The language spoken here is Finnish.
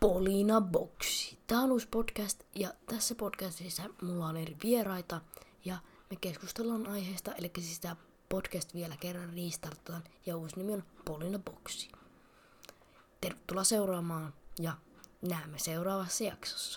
Polina Boxi. Tämä on uusi podcast ja tässä podcastissa mulla on eri vieraita ja me keskustellaan aiheesta, eli siis tämä podcast vielä kerran restartataan ja uusi nimi on Polina Boxi. Tervetuloa seuraamaan ja näemme seuraavassa jaksossa.